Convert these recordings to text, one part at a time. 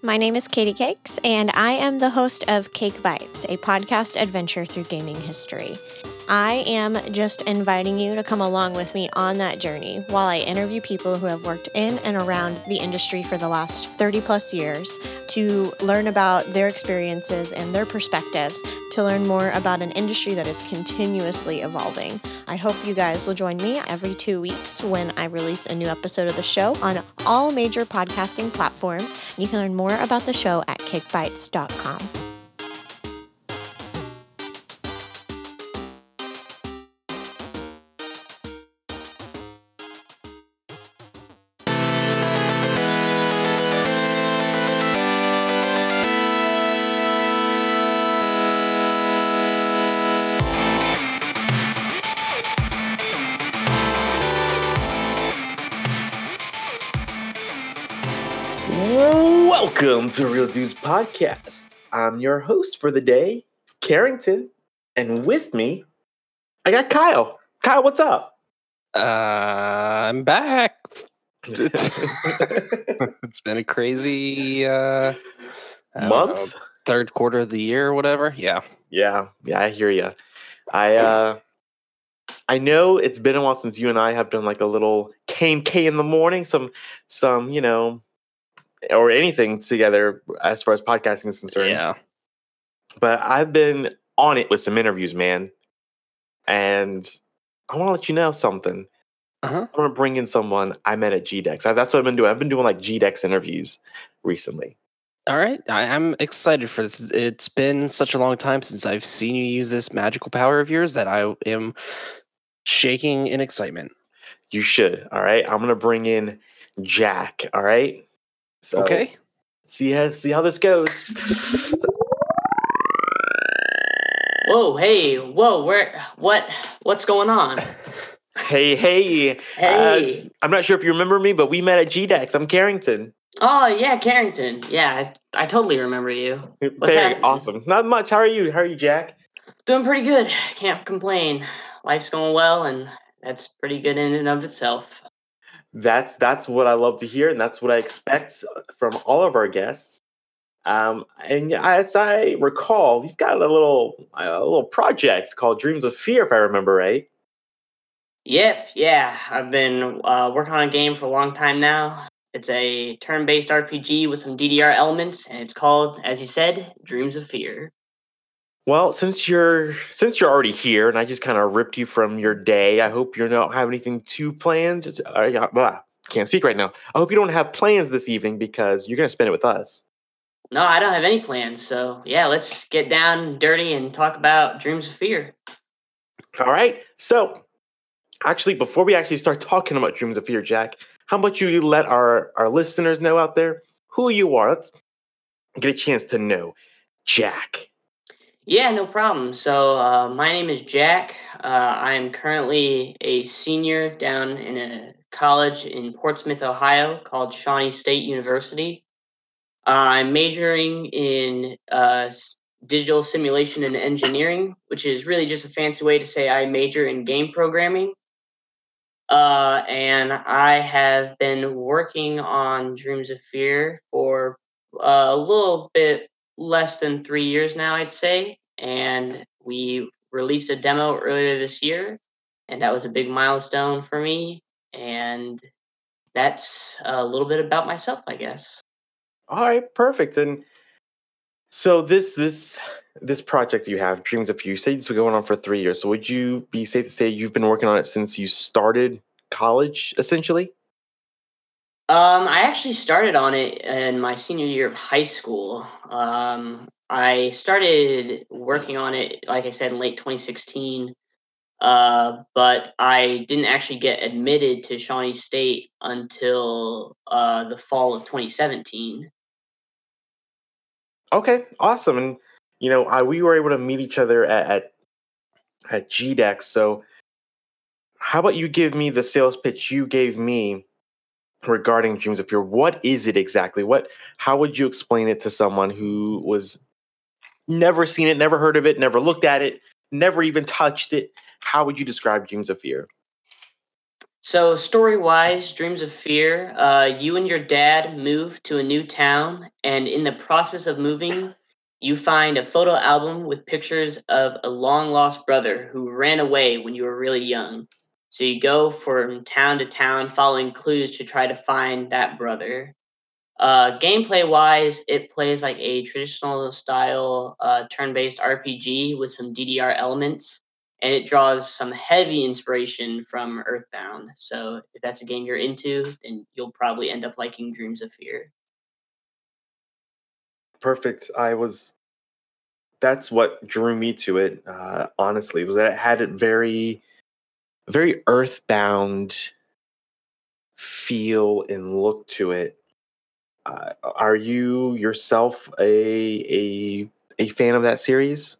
My name is Katie Cakes, and I am the host of Cake Bites, a podcast adventure through gaming history. I am just inviting you to come along with me on that journey while I interview people who have worked in and around the industry for the last 30 plus years to learn about their experiences and their perspectives to learn more about an industry that is continuously evolving. I hope you guys will join me every two weeks when I release a new episode of the show on all major podcasting platforms. You can learn more about the show at cakebites.com. Welcome to Real Dudes Podcast. I'm your host for the day, Carrington, and with me, I got Kyle. Kyle, what's up? Uh, I'm back. it's been a crazy uh, Month? know, third quarter of the year or whatever. Yeah. Yeah, yeah, I hear you. I uh I know it's been a while since you and I have done like a little K and K in the morning, some some, you know, or anything together as far as podcasting is concerned. Yeah. But I've been on it with some interviews, man. And I want to let you know something. Uh-huh. I want to bring in someone I met at GDEX. That's what I've been doing. I've been doing like GDEX interviews recently. All right. I, I'm excited for this. It's been such a long time since I've seen you use this magical power of yours that I am shaking in excitement. You should. All right. I'm going to bring in Jack. All right. So okay. see how see how this goes. Whoa, hey, whoa, where, what, what's going on? Hey, hey. Hey. Uh, I'm not sure if you remember me, but we met at GDEX. I'm Carrington. oh, yeah, Carrington. Yeah, I, I totally remember you. What's Very happening? awesome. Not much. How are you? How are you, Jack? Doing pretty good. Can't complain. Life's going well, and that's pretty good in and of itself. That's that's what I love to hear, and that's what I expect from all of our guests. Um, and as I recall, you've got a little a little project called Dreams of Fear, if I remember right. Yep, yeah, I've been uh, working on a game for a long time now. It's a turn based RPG with some DDR elements, and it's called, as you said, Dreams of Fear. Well, since you're since you're already here, and I just kind of ripped you from your day, I hope you don't have anything too planned. Uh, blah, can't speak right now. I hope you don't have plans this evening because you're gonna spend it with us. No, I don't have any plans, so yeah, let's get down dirty and talk about Dreams of Fear. All right. So, actually, before we actually start talking about Dreams of Fear, Jack, how about you let our our listeners know out there who you are? Let's get a chance to know Jack. Yeah, no problem. So, uh, my name is Jack. Uh, I'm currently a senior down in a college in Portsmouth, Ohio called Shawnee State University. Uh, I'm majoring in uh, digital simulation and engineering, which is really just a fancy way to say I major in game programming. Uh, and I have been working on Dreams of Fear for uh, a little bit less than three years now, I'd say. And we released a demo earlier this year, and that was a big milestone for me. And that's a little bit about myself, I guess. All right, perfect. And so this this this project you have, Dreams of you say it's been going on for three years. So would you be safe to say you've been working on it since you started college, essentially? Um, I actually started on it in my senior year of high school. Um, I started working on it, like I said, in late 2016. Uh, but I didn't actually get admitted to Shawnee State until uh, the fall of 2017. Okay, awesome. And you know, I, we were able to meet each other at at, at GDEX. So, how about you give me the sales pitch you gave me regarding Dreams of Fear? What is it exactly? What? How would you explain it to someone who was never seen it, never heard of it, never looked at it, never even touched it? How would you describe Dreams of Fear? So, story wise, Dreams of Fear, uh, you and your dad move to a new town, and in the process of moving, you find a photo album with pictures of a long lost brother who ran away when you were really young. So, you go from town to town following clues to try to find that brother. Uh, gameplay wise, it plays like a traditional style uh, turn based RPG with some DDR elements and it draws some heavy inspiration from Earthbound. So if that's a game you're into, then you'll probably end up liking Dreams of Fear. Perfect. I was. That's what drew me to it. Uh, honestly, was that it had it very, very Earthbound feel and look to it. Uh, are you yourself a a a fan of that series?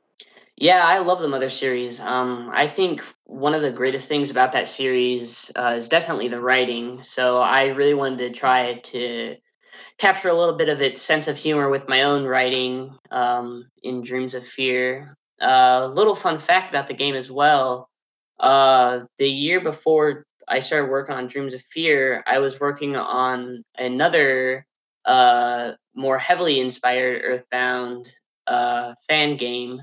Yeah, I love the Mother series. Um, I think one of the greatest things about that series uh, is definitely the writing. So I really wanted to try to capture a little bit of its sense of humor with my own writing um, in Dreams of Fear. A uh, little fun fact about the game as well. Uh, the year before I started working on Dreams of Fear, I was working on another uh, more heavily inspired Earthbound uh, fan game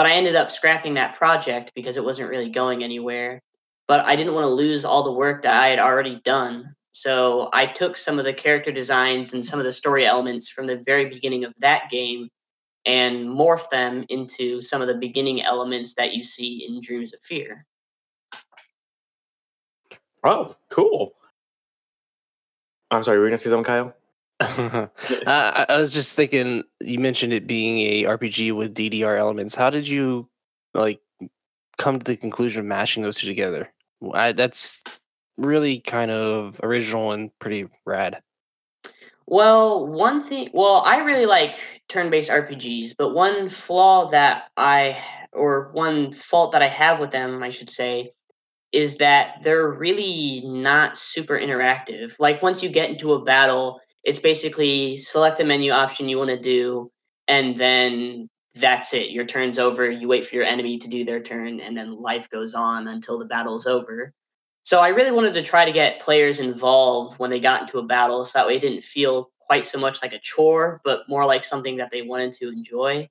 but I ended up scrapping that project because it wasn't really going anywhere. But I didn't want to lose all the work that I had already done. So I took some of the character designs and some of the story elements from the very beginning of that game and morphed them into some of the beginning elements that you see in Dreams of Fear. Oh, cool. I'm sorry, were you going to say something, Kyle? uh, I, I was just thinking. You mentioned it being a RPG with DDR elements. How did you like come to the conclusion of mashing those two together? I, that's really kind of original and pretty rad. Well, one thing, well, I really like turn-based RPGs, but one flaw that I or one fault that I have with them, I should say, is that they're really not super interactive. Like once you get into a battle, it's basically select the menu option you want to do, and then that's it. Your turn's over. You wait for your enemy to do their turn, and then life goes on until the battle's over. So I really wanted to try to get players involved when they got into a battle, so that way it didn't feel quite so much like a chore, but more like something that they wanted to enjoy.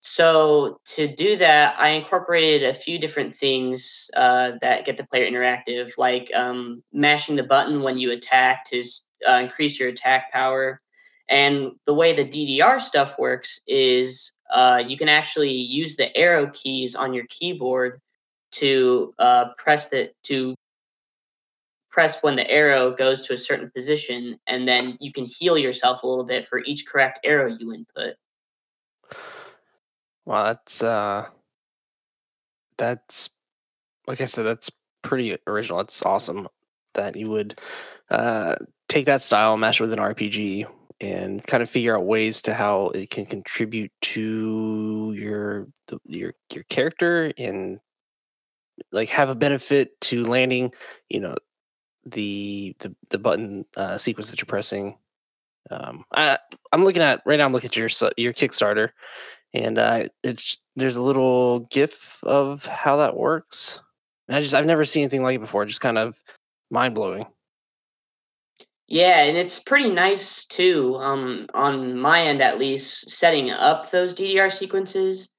So to do that, I incorporated a few different things uh, that get the player interactive, like um, mashing the button when you attack to uh, increase your attack power. And the way the DDR stuff works is uh, you can actually use the arrow keys on your keyboard to uh, press the to press when the arrow goes to a certain position, and then you can heal yourself a little bit for each correct arrow you input. Wow, that's uh, that's like I said, that's pretty original. It's awesome that you would uh, take that style, mash it with an RPG, and kind of figure out ways to how it can contribute to your your your character and like have a benefit to landing. You know, the the the button uh, sequence that you're pressing. Um, I I'm looking at right now. I'm looking at your your Kickstarter, and uh, it's there's a little GIF of how that works. And I just I've never seen anything like it before. Just kind of mind blowing. Yeah, and it's pretty nice too, um, on my end at least, setting up those DDR sequences.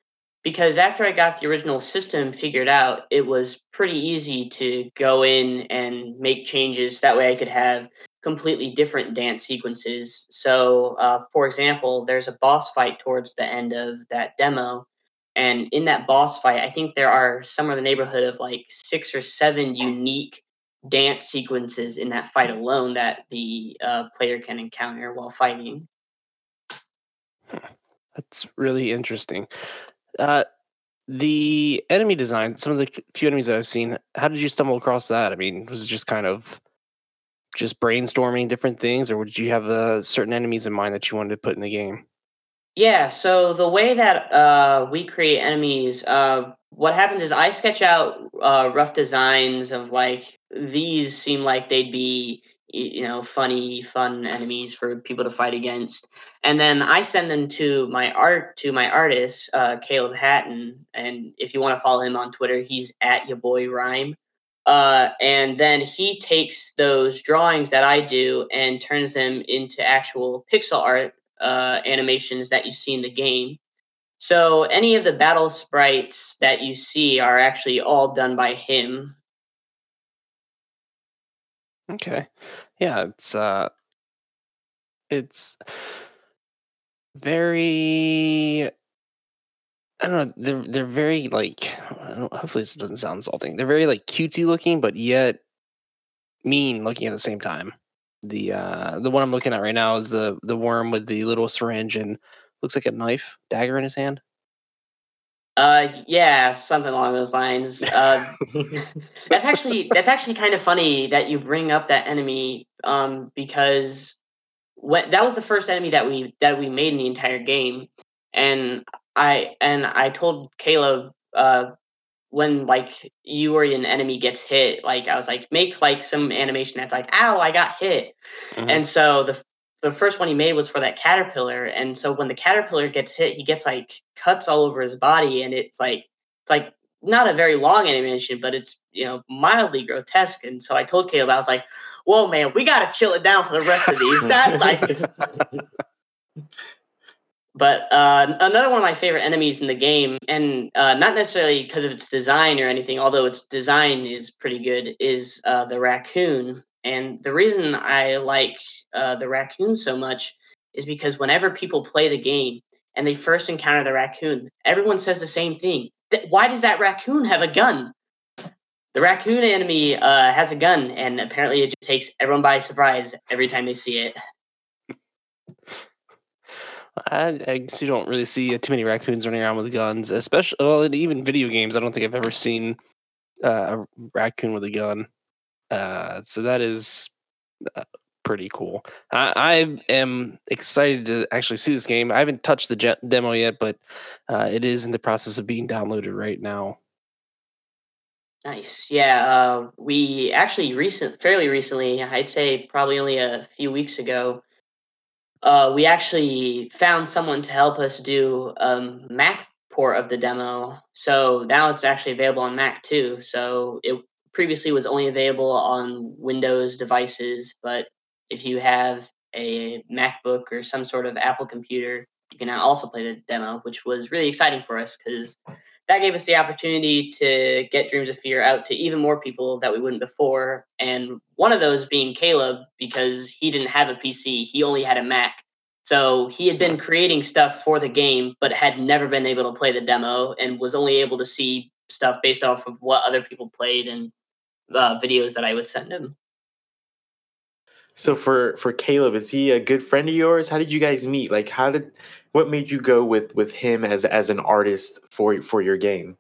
Because after I got the original system figured out, it was pretty easy to go in and make changes. That way I could have completely different dance sequences. So, uh, for example, there's a boss fight towards the end of that demo. And in that boss fight, I think there are somewhere in the neighborhood of like six or seven unique dance sequences in that fight alone that the uh, player can encounter while fighting. That's really interesting. Uh, the enemy design, some of the few enemies that I've seen, how did you stumble across that? I mean, was it just kind of just brainstorming different things, or did you have uh, certain enemies in mind that you wanted to put in the game? Yeah, so the way that uh, we create enemies, uh, what happens is I sketch out uh, rough designs of like these seem like they'd be you know funny fun enemies for people to fight against. And then i send them to my art to my artist uh, caleb hatton. And if you want to follow him on twitter he's at your boy rhyme Uh, and then he takes those drawings that I do and turns them into actual pixel art uh, animations that you see in the game. So any of the battle sprites that you see are actually all done by him. Okay. Yeah, it's uh it's very I don't know, they're they're very like I don't, hopefully this doesn't sound insulting. They're very like cutesy looking, but yet mean looking at the same time. The uh the one I'm looking at right now is the the worm with the little syringe and looks like a knife, dagger in his hand. Uh, yeah, something along those lines. Uh, that's actually that's actually kind of funny that you bring up that enemy, um, because when that was the first enemy that we that we made in the entire game, and I and I told Caleb uh, when like you or an enemy gets hit, like I was like, make like some animation that's like, ow, I got hit. Mm-hmm. And so the the first one he made was for that caterpillar and so when the caterpillar gets hit he gets like cuts all over his body and it's like it's like not a very long animation but it's you know mildly grotesque and so i told caleb i was like whoa man we gotta chill it down for the rest of these that like but uh, another one of my favorite enemies in the game and uh, not necessarily because of its design or anything although its design is pretty good is uh, the raccoon and the reason I like uh, the raccoon so much is because whenever people play the game and they first encounter the raccoon, everyone says the same thing. Why does that raccoon have a gun? The raccoon enemy uh, has a gun, and apparently it just takes everyone by surprise every time they see it. I, I you don't really see too many raccoons running around with guns, especially well, even video games. I don't think I've ever seen uh, a raccoon with a gun. Uh, so that is uh, pretty cool. I, I, am excited to actually see this game. I haven't touched the jet demo yet, but uh, it is in the process of being downloaded right now. Nice. Yeah, uh, we actually recent, fairly recently, I'd say probably only a few weeks ago, uh, we actually found someone to help us do a Mac port of the demo. So now it's actually available on Mac too. So it previously was only available on Windows devices, but if you have a MacBook or some sort of Apple computer, you can also play the demo, which was really exciting for us because that gave us the opportunity to get Dreams of Fear out to even more people that we wouldn't before. And one of those being Caleb, because he didn't have a PC, he only had a Mac. So he had been creating stuff for the game, but had never been able to play the demo and was only able to see stuff based off of what other people played and uh, videos that I would send him. So for for Caleb, is he a good friend of yours? How did you guys meet? Like, how did what made you go with with him as as an artist for for your game?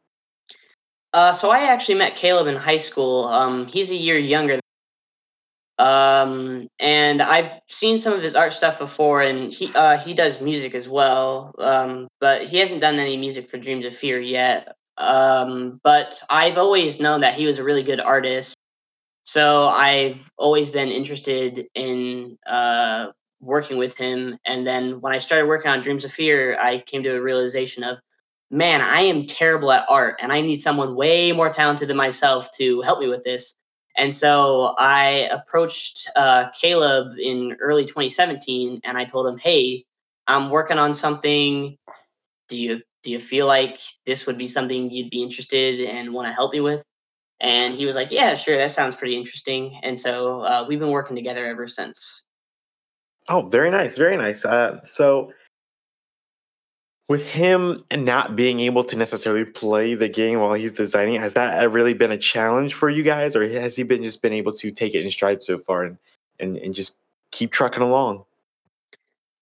Uh, so I actually met Caleb in high school. Um, he's a year younger. Than Um, and I've seen some of his art stuff before, and he uh, he does music as well. Um, but he hasn't done any music for Dreams of Fear yet. Um, but I've always known that he was a really good artist. So I've always been interested in uh, working with him. And then when I started working on Dreams of Fear, I came to a realization of, man, I am terrible at art and I need someone way more talented than myself to help me with this. And so I approached uh, Caleb in early 2017 and I told him, hey, I'm working on something. Do you do you feel like this would be something you'd be interested and want to help me with? And he was like, yeah, sure, that sounds pretty interesting. And so uh, we've been working together ever since. Oh, very nice, very nice. Uh, so with him not being able to necessarily play the game while he's designing, has that really been a challenge for you guys, or has he been just been able to take it in stride so far and and, and just keep trucking along?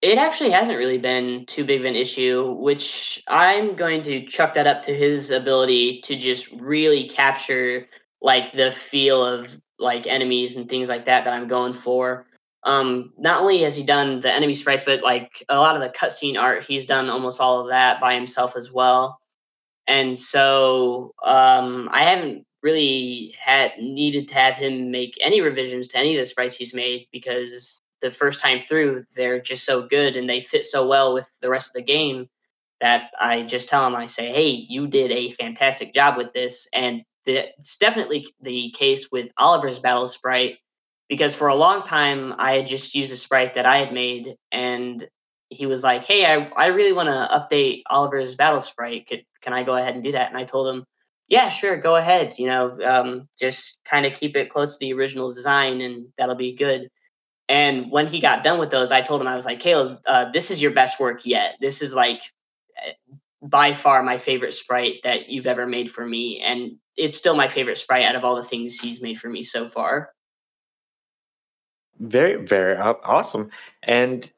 It actually hasn't really been too big of an issue, which I'm going to chuck that up to his ability to just really capture like the feel of like enemies and things like that that I'm going for. Um, not only has he done the enemy sprites, but like a lot of the cutscene art, he's done almost all of that by himself as well. And so um, I haven't really had needed to have him make any revisions to any of the sprites he's made because the first time through, they're just so good and they fit so well with the rest of the game that I just tell him I say, hey, you did a fantastic job with this. And it's definitely the case with Oliver's battle sprite because for a long time I had just used a sprite that I had made, and he was like, "Hey, I I really want to update Oliver's battle sprite. Could can I go ahead and do that?" And I told him, "Yeah, sure, go ahead. You know, um, just kind of keep it close to the original design, and that'll be good." And when he got done with those, I told him I was like, "Caleb, uh, this is your best work yet. This is like." Eh, by far my favorite sprite that you've ever made for me and it's still my favorite sprite out of all the things he's made for me so far very very awesome and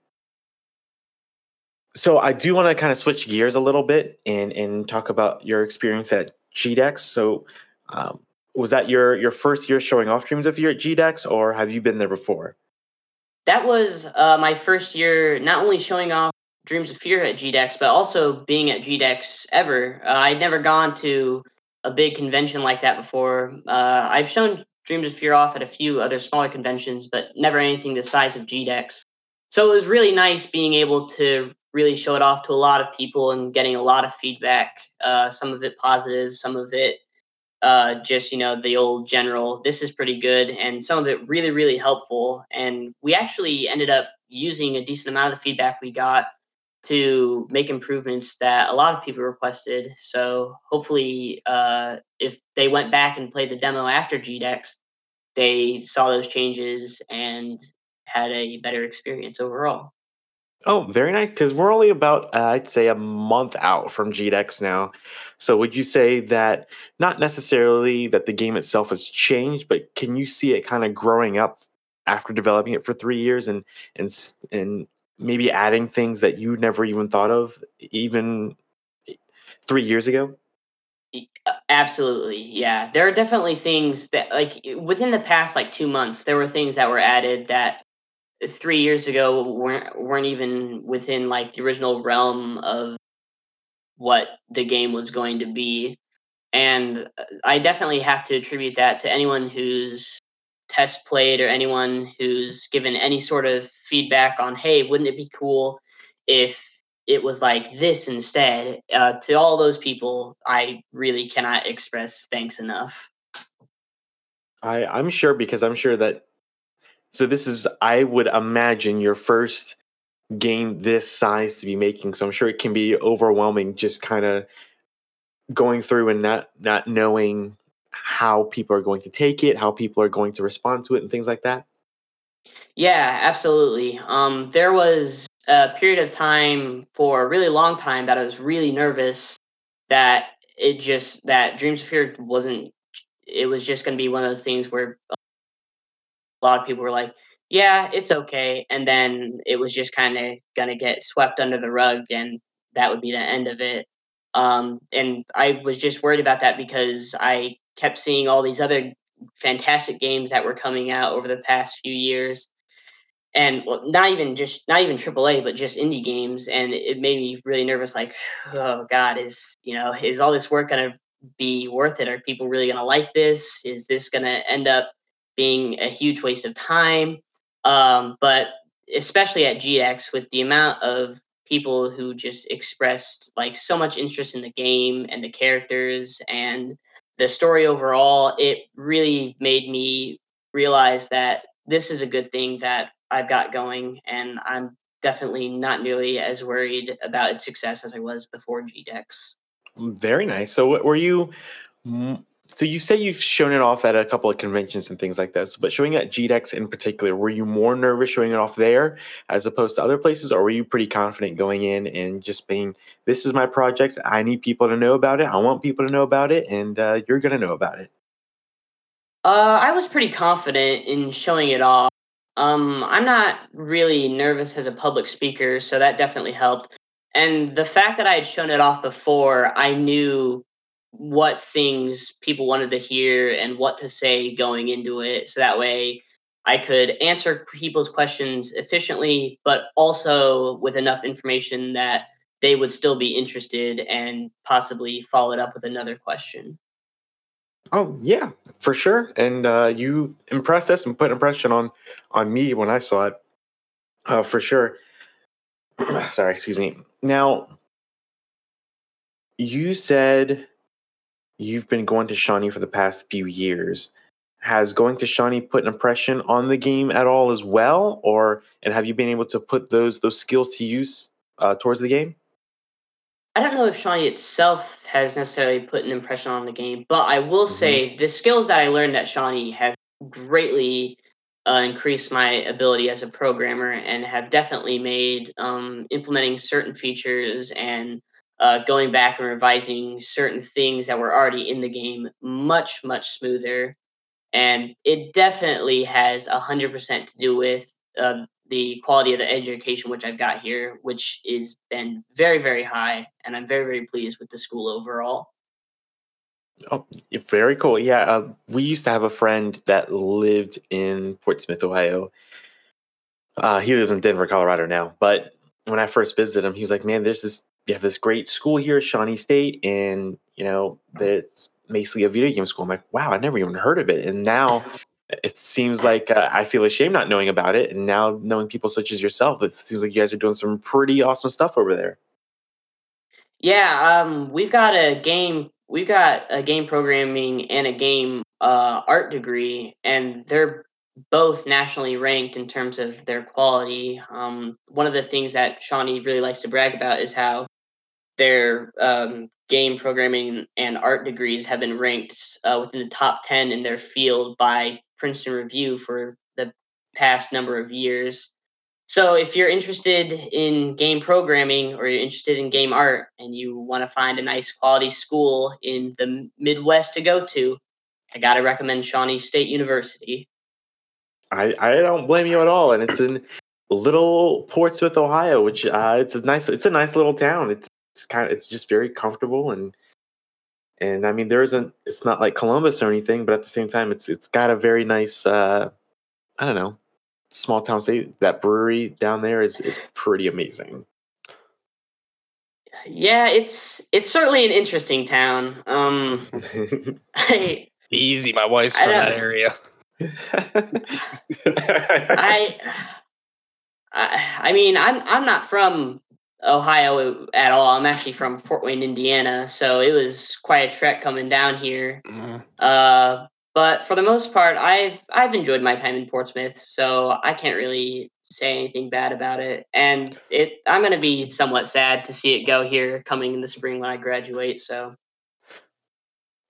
so I do want to kind of switch gears a little bit and and talk about your experience at GDEX. So, um, was that your your first year showing off Dreams of Fear at GDEX, or have you been there before? That was uh, my first year, not only showing off Dreams of Fear at GDEX, but also being at GDEX ever. Uh, I'd never gone to a big convention like that before. Uh, I've shown Dreams of Fear off at a few other smaller conventions, but never anything the size of GDEX. So it was really nice being able to really show it off to a lot of people and getting a lot of feedback. Uh, some of it positive, some of it uh, just you know the old general. This is pretty good, and some of it really really helpful. And we actually ended up using a decent amount of the feedback we got to make improvements that a lot of people requested. So hopefully, uh, if they went back and played the demo after GDEX, they saw those changes and had a better experience overall. Oh, very nice. Because we're only about, uh, I'd say, a month out from GDEX now. So, would you say that not necessarily that the game itself has changed, but can you see it kind of growing up after developing it for three years and and and maybe adding things that you never even thought of even three years ago? Uh, absolutely, yeah. There are definitely things that, like, within the past like two months, there were things that were added that three years ago weren't weren't even within like the original realm of what the game was going to be and uh, i definitely have to attribute that to anyone who's test played or anyone who's given any sort of feedback on hey wouldn't it be cool if it was like this instead uh, to all those people i really cannot express thanks enough i i'm sure because i'm sure that so this is, I would imagine, your first game this size to be making. So I'm sure it can be overwhelming, just kind of going through and not not knowing how people are going to take it, how people are going to respond to it, and things like that. Yeah, absolutely. Um, there was a period of time for a really long time that I was really nervous that it just that Dreams of Fear wasn't. It was just going to be one of those things where a lot of people were like, yeah, it's okay. And then it was just kind of going to get swept under the rug and that would be the end of it. Um, and I was just worried about that because I kept seeing all these other fantastic games that were coming out over the past few years. And not even just not even AAA, but just indie games, and it made me really nervous. Like, oh God, is you know, is all this work gonna be worth it? Are people really gonna like this? Is this gonna end up being a huge waste of time. Um, but especially at GDEX, with the amount of people who just expressed like so much interest in the game and the characters and the story overall, it really made me realize that this is a good thing that I've got going, and I'm definitely not nearly as worried about its success as I was before GDEX. Mm, very nice. So, were you so you say you've shown it off at a couple of conventions and things like this, but showing at GDEX in particular, were you more nervous showing it off there as opposed to other places, or were you pretty confident going in and just being, "This is my project. I need people to know about it. I want people to know about it, and uh, you're going to know about it." Uh, I was pretty confident in showing it off. Um, I'm not really nervous as a public speaker, so that definitely helped. And the fact that I had shown it off before, I knew what things people wanted to hear and what to say going into it so that way I could answer people's questions efficiently, but also with enough information that they would still be interested and possibly follow it up with another question. Oh yeah, for sure. And uh, you impressed us and put an impression on on me when I saw it, uh, for sure. Sorry, excuse me. Now, you said you've been going to Shawnee for the past few years. Has going to Shawnee put an impression on the game at all as well, or and have you been able to put those those skills to use uh, towards the game? I don't know if Shawnee itself has necessarily put an impression on the game, but I will Mhm. say the skills that I learned at Shawnee have greatly uh, increased my ability as a programmer and have definitely made um, implementing certain features and uh, going back and revising certain things that were already in the game much, much smoother. And it definitely has 100% to do with uh, the quality of the education which I've got here, which has been very, very high, and I'm very, very pleased with the school overall. Oh, very cool. Yeah, uh, we used to have a friend that lived in Portsmouth, Ohio. Uh, he lives in Denver, Colorado now. But when I first visited him, he was like, "Man, there's this. You have this great school here, Shawnee State, and you know, that it's basically a video game school." I'm like, "Wow, I never even heard of it." And now it seems like uh, I feel ashamed not knowing about it, and now knowing people such as yourself, it seems like you guys are doing some pretty awesome stuff over there. Yeah, um, we've got a game. We've got a game programming and a game uh, art degree, and they're both nationally ranked in terms of their quality. Um, one of the things that Shawnee really likes to brag about is how their um, game programming and art degrees have been ranked uh, within the top 10 in their field by Princeton Review for the past number of years. So if you're interested in game programming or you're interested in game art and you want to find a nice quality school in the Midwest to go to, I got to recommend Shawnee State University. I, I don't blame you at all, and it's in little Portsmouth, Ohio, which uh, it's a nice it's a nice little town. It's, it's kind of it's just very comfortable and and I mean there isn't it's not like Columbus or anything, but at the same time it's it's got a very nice uh, I don't know small town state. That brewery down there is is pretty amazing. Yeah, it's it's certainly an interesting town. Um, I, Easy, my wife's I from that area. I, I, I mean, I'm I'm not from Ohio at all. I'm actually from Fort Wayne, Indiana. So it was quite a trek coming down here. Mhm. Uh, but for the most part, I've I've enjoyed my time in Portsmouth, so I can't really say anything bad about it. And it, I'm going to be somewhat sad to see it go here coming in the spring when I graduate. So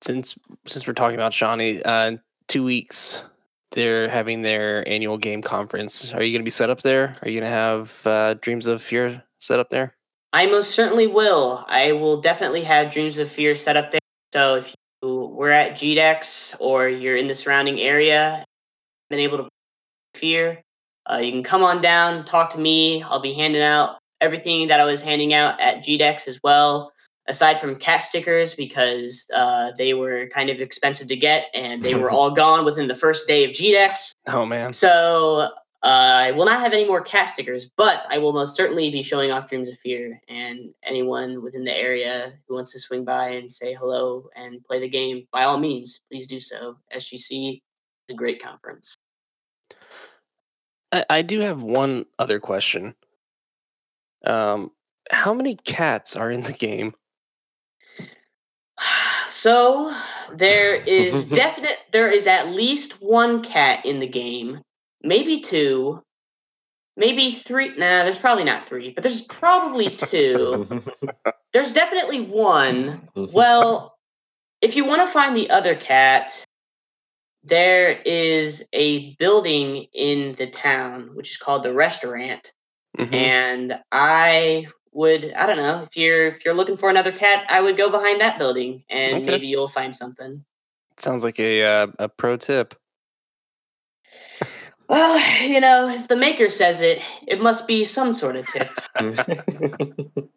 Since since we're talking about Shawnee, uh, two weeks they're having their annual game conference. Are you going to be set up there? Are you going to have uh, Dreams of Fear set up there? I most certainly will. I will definitely have Dreams of Fear set up there. So if you were at GDEX or you're in the surrounding area, been able to Fear, uh, you can come on down, talk to me. I'll be handing out everything that I was handing out at GDEX as well, aside from cat stickers because uh, they were kind of expensive to get and they were all gone within the first day of GDEX. Oh man, So uh, I will not have any more cat stickers, but I will most certainly be showing off Dreams of Fear. And anyone within the area who wants to swing by and say hello and play the game, by all means, please do so. SGC is a great conference. I, I do have one other question. Um, how many cats are in the game? So there is definite there is at least one cat in the game, maybe two, maybe three. Nah, there's probably not three, but there's probably two. there's definitely one. Well, if you want to find the other cat, there is a building in the town which is called the restaurant, Mhm. and I would I don't know if you're if you're looking for another cat, I would go behind that building and Okay. maybe you'll find something. Sounds like a uh, a pro tip. Well, you know, if the maker says it, it must be some sort of tip.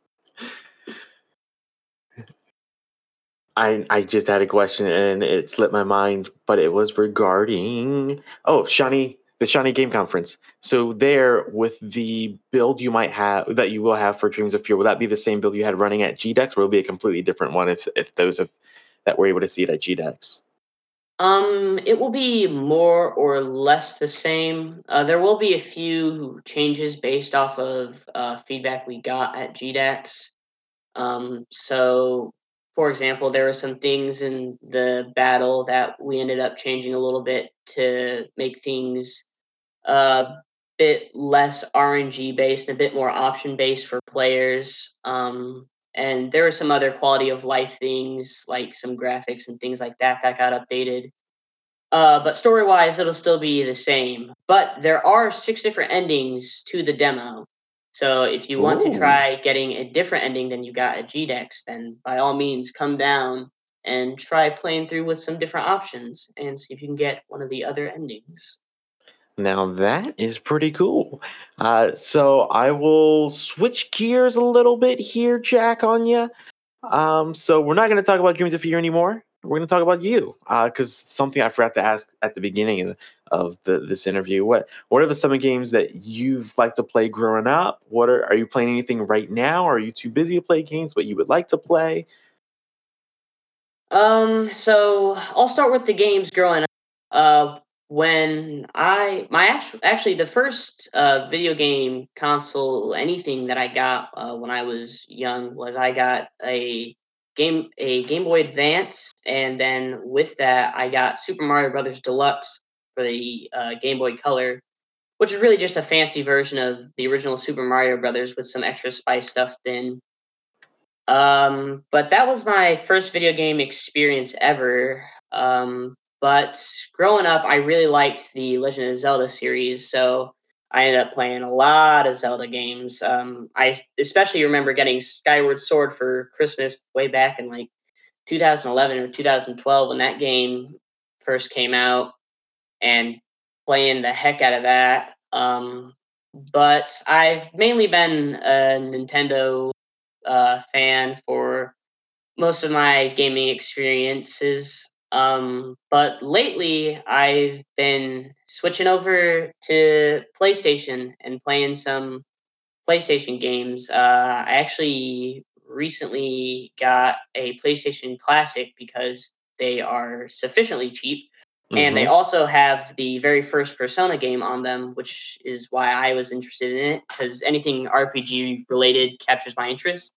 I I just had a question and it slipped my mind, but it was regarding oh Shawnee the Shawnee Game Conference. So there with the build you might have that you will have for Dreams of Fear, will that be the same build you had running at GDEX, or will it be a completely different one if if those of that were able to see it at GDEX? Um, it will be more or less the same. Uh, there will be a few changes based off of uh, feedback we got at GDEX. Um, so for example, there were some things in the battle that we ended up changing a little bit to make things a bit less RNG based, and a bit more option based for players. Um, and there were some other quality of life things like some graphics and things like that that got updated. Uh, but story wise, it'll still be the same. But there are six different endings to the demo. So if you want Ooh. to try getting a different ending than you got at GDEX, then by all means come down and try playing through with some different options and see if you can get one of the other endings. Now that is pretty cool. Uh, so I will switch gears a little bit here, Jack, on you. Um, so we're not going to talk about Dreams of Fear anymore. We're going to talk about you, because something I forgot to ask at the beginning of, the, this interview. What what are the some games that you've liked to play growing up? What are are you playing anything right now? Are you too busy to play games, What you would like to play? Um, so I'll start with the games growing up. Uh, when I my actual actually the first uh, video game console anything that I got uh, when I was young was I got a game a Game Boy Advance, and then with that I got Super Mario Brothers Deluxe for the uh, Game Boy Color, which is really just a fancy version of the original Super Mario Brothers with some extra spice stuffed in. Um, but that was my first video game experience ever. Um, but growing up, I really liked the Legend of Zelda series, so I ended up playing a lot of Zelda games. Um, I especially remember getting Skyward Sword for Christmas way back in like 2011 or 2012 when that game first came out, and playing the heck out of that. Um, but I've mainly been a Nintendo uh, fan for most of my gaming experiences. Um, but lately, I've been switching over to PlayStation and playing some PlayStation games. Uh, I actually recently got a PlayStation Classic because they are sufficiently cheap. And they Mhm. also have the very first Persona game on them, which is why I was interested in it, because anything RPG related captures my interest.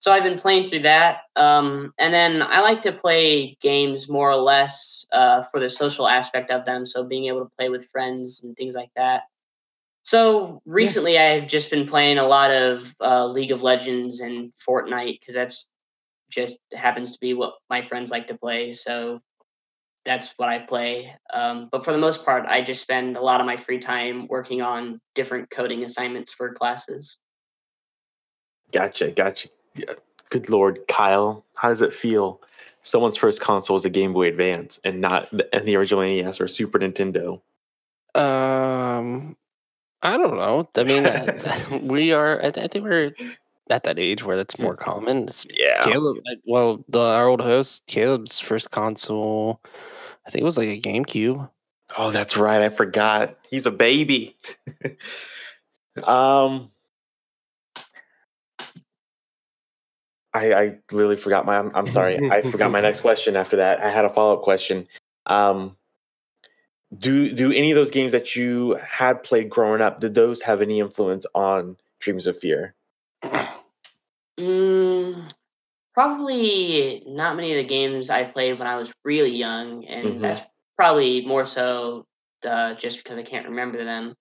So I've been playing through that. Um, and then I like to play games more or less uh, for the social aspect of them. So being able to play with friends and things like that. So recently, I've just been playing a lot of uh, League of Legends and Fortnite because that's just happens to be what my friends like to play. So that's what I play. Um, but for the most part, I just spend a lot of my free time working on different coding assignments for classes. Gotcha, gotcha. Good lord, Kyle, how does it feel? Someone's first console is a Game Boy Advance and not the, and the original NES or Super Nintendo. Um, I don't know. I mean, uh, we are. I, th- I think we're at that age where that's more common. It's Yeah. Caleb. Well, the our old host Caleb's first console, I think it was like a GameCube. Oh, that's right. I forgot. He's a baby. um, I I literally forgot my. I'm, I'm sorry. I forgot my next question. After that, I had a follow up question. Um, do do any of those games that you had played growing up? Did those have any influence on Dreams of Fear? Mm, probably not many of the games I played when I was really young, and Mhm. that's probably more so uh, just because I can't remember them.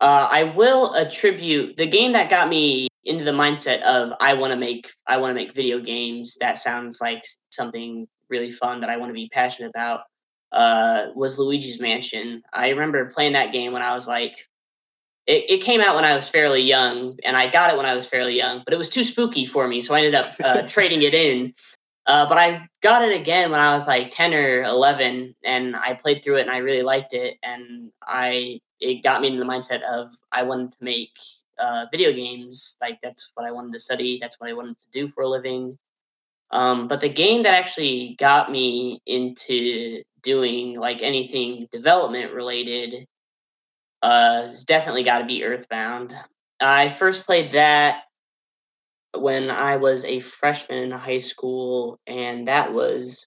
Uh, I will attribute the game that got me into the mindset of I want to make I want to make video games. That sounds like something really fun that I want to be passionate about. Uh, was Luigi's Mansion. I remember playing that game when I was like it, it came out when I was fairly young, and I got it when I was fairly young, but it was too spooky for me, so I ended up uh, trading it in. Uh, but I got it again when I was like ten or eleven, and I played through it, and I really liked it, and I it got me into the mindset of I wanted to make uh, video games. Like that's what I wanted to study. That's what I wanted to do for a living. Um, but the game that actually got me into doing like anything development related uh, has definitely got to be Earthbound. I first played that when I was a freshman in high school, and that was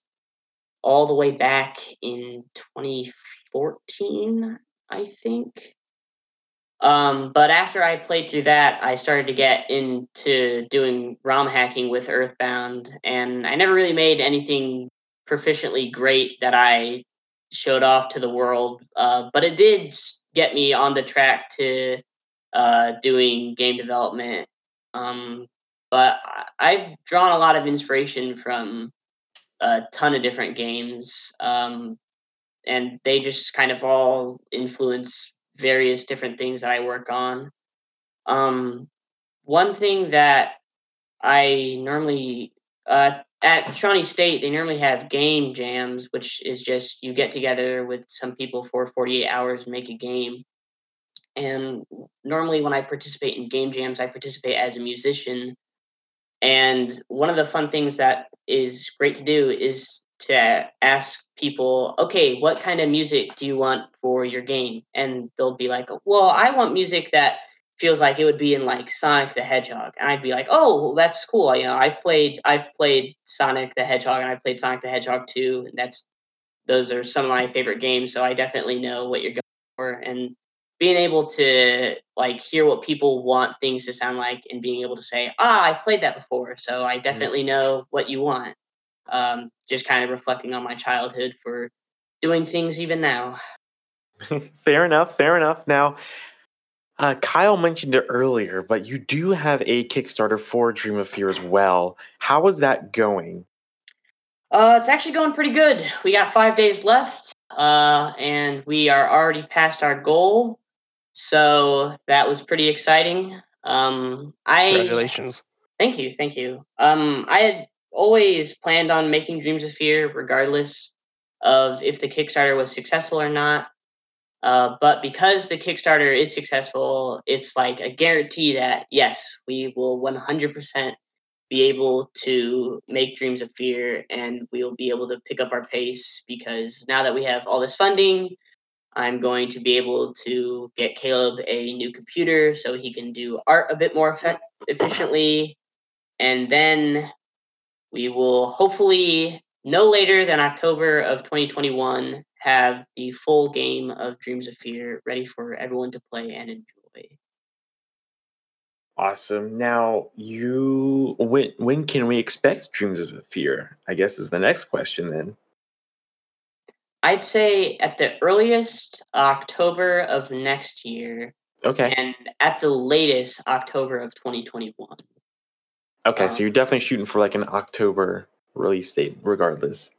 all the way back in 2014, I think. Um, but after I played through that, I started to get into doing ROM hacking with Earthbound, and I never really made anything proficiently great that I showed off to the world. Uh, but it did get me on the track to uh, doing game development. Um, but I've drawn a lot of inspiration from a ton of different games, um, and they just kind of all influence various different things that I work on. Um, one thing that I normally uh, at Shawnee State, they normally have game jams, which is just you get together with some people for 48 hours and make a game. And normally, when I participate in game jams, I participate as a musician. And one of the fun things that is great to do is to ask people, okay, what kind of music do you want for your game? And they'll be like, well, I want music that feels like it would be in like Sonic the Hedgehog, and I'd be like, oh, that's cool. You know, I've played I've played Sonic the Hedgehog, and I played Sonic the Hedgehog 2, and that's those are some of my favorite games. So I definitely know what you're going for, and being able to like hear what people want things to sound like, and being able to say, ah, I've played that before, so I mm-hmm. definitely know what you want um, just kind of reflecting on my childhood for doing things even now. fair enough. Fair enough. Now, uh, Kyle mentioned it earlier, but you do have a Kickstarter for Dream of Fear as well. How is that going? Uh, it's actually going pretty good. We got five days left, uh, and we are already past our goal. So that was pretty exciting. Um, I congratulations. Thank you, thank you. Um, I had always planned on making Dreams of Fear, regardless of if the Kickstarter was successful or not. Uh, but because the Kickstarter is successful, it's like a guarantee that yes, we will 100% be able to make Dreams of Fear and we'll be able to pick up our pace because now that we have all this funding, I'm going to be able to get Caleb a new computer so he can do art a bit more efficiently. And then we will hopefully no later than October of 2021 have the full game of Dreams of Fear ready for everyone to play and enjoy. Awesome. Now, you when when can we expect Dreams of Fear? I guess is the next question then. I'd say at the earliest October of next year. Okay. And at the latest October of 2021. Okay, um, so you're definitely shooting for like an October release date, regardless.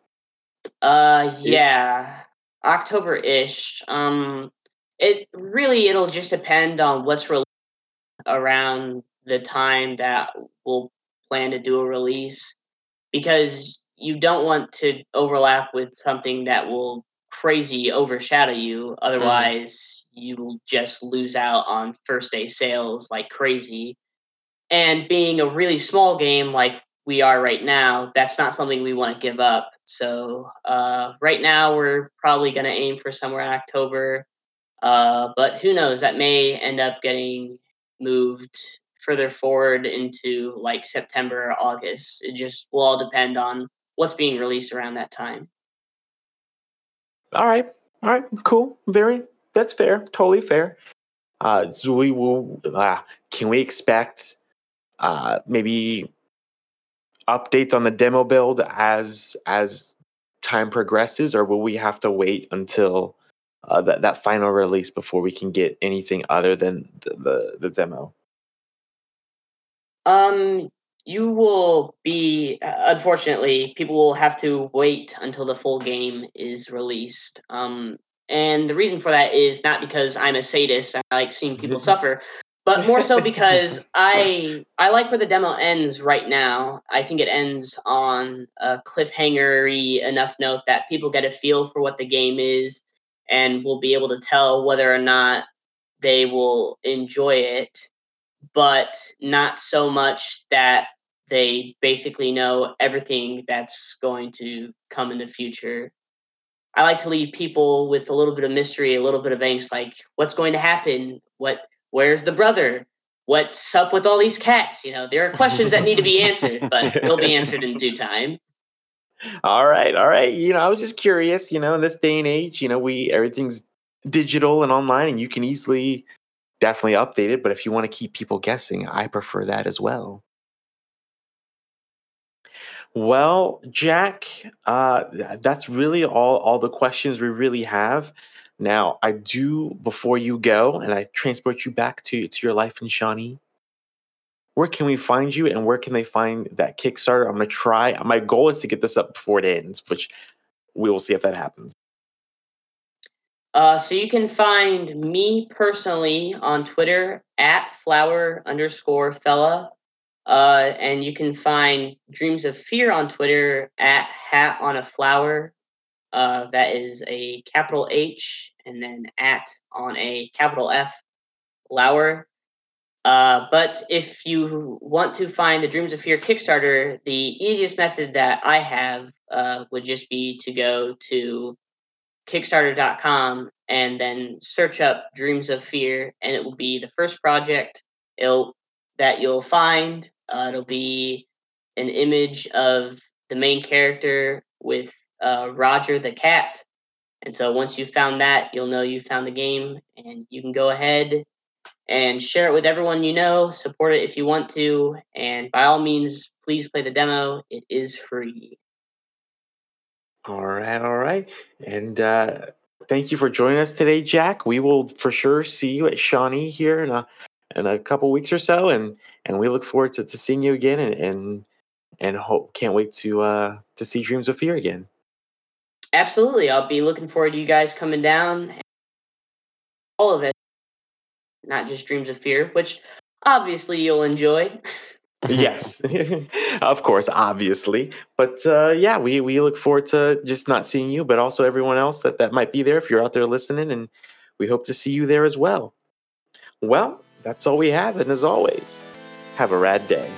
Uh, yeah, October ish. Um, it really it'll just depend on what's released around the time that we'll plan to do a release, because you don't want to overlap with something that will crazy overshadow you. Mm-hmm. Otherwise, mm. you'll just lose out on first day sales like crazy and being a really small game like we are right now, that's not something we want to give up. So uh, right now, we're probably going to aim for somewhere in October. Uh, but who knows? That may end up getting moved further forward into like September or August. It just will all depend on what's being released around that time. All right. All right. Cool. Very. That's fair. Totally fair. Uh, so we will. Uh, can we expect uh, maybe updates on the demo build as as time progresses, or will we have to wait until uh, that that final release before we can get anything other than the, the, the demo? Um, you will be unfortunately people will have to wait until the full game is released. Um, and the reason for that is not because I'm a sadist. I like seeing people suffer, but more so because I I like where the demo ends right now. I think it ends on a cliffhangery enough note that people get a feel for what the game is and will be able to tell whether or not they will enjoy it, but not so much that they basically know everything that's going to come in the future. I like to leave people with a little bit of mystery, a little bit of angst, like what's going to happen, what Where's the brother? What's up with all these cats? You know, there are questions that need to be answered, but they'll be answered in due time. All right, all right. You know, I was just curious. You know, in this day and age, you know, we everything's digital and online, and you can easily definitely update it. But if you want to keep people guessing, I prefer that as well. Well, Jack, uh, that's really all all the questions we really have. Now, I do before you go, and I transport you back to to your life in Shawnee. Where can we find you, and where can they find that Kickstarter? I'm gonna try. My goal is to get this up before it ends, which we will see if that happens. Uh, so you can find me personally on Twitter at flower underscore fella. Uh, and you can find Dreams of Fear on Twitter at hat on a flower. Uh, that is a capital H and then at on a capital F flower. Uh, but if you want to find the Dreams of Fear Kickstarter, the easiest method that I have uh, would just be to go to Kickstarter.com and then search up Dreams of Fear, and it will be the first project it'll, that you'll find. Uh, it'll be an image of the main character with uh, Roger the cat. And so once you've found that, you'll know you found the game, and you can go ahead and share it with everyone you know. Support it if you want to, and by all means, please play the demo. It is free. All right, all right. And uh, thank you for joining us today, Jack. We will for sure see you at Shawnee here in a in a couple weeks or so, and and we look forward to, to seeing you again, and and and hope can't wait to uh to see Dreams of Fear again. Absolutely, I'll be looking forward to you guys coming down. All of it, not just Dreams of Fear, which obviously you'll enjoy. yes, of course, obviously. But uh, yeah, we we look forward to just not seeing you, but also everyone else that that might be there if you're out there listening, and we hope to see you there as well. Well, that's all we have, and as always, have a rad day.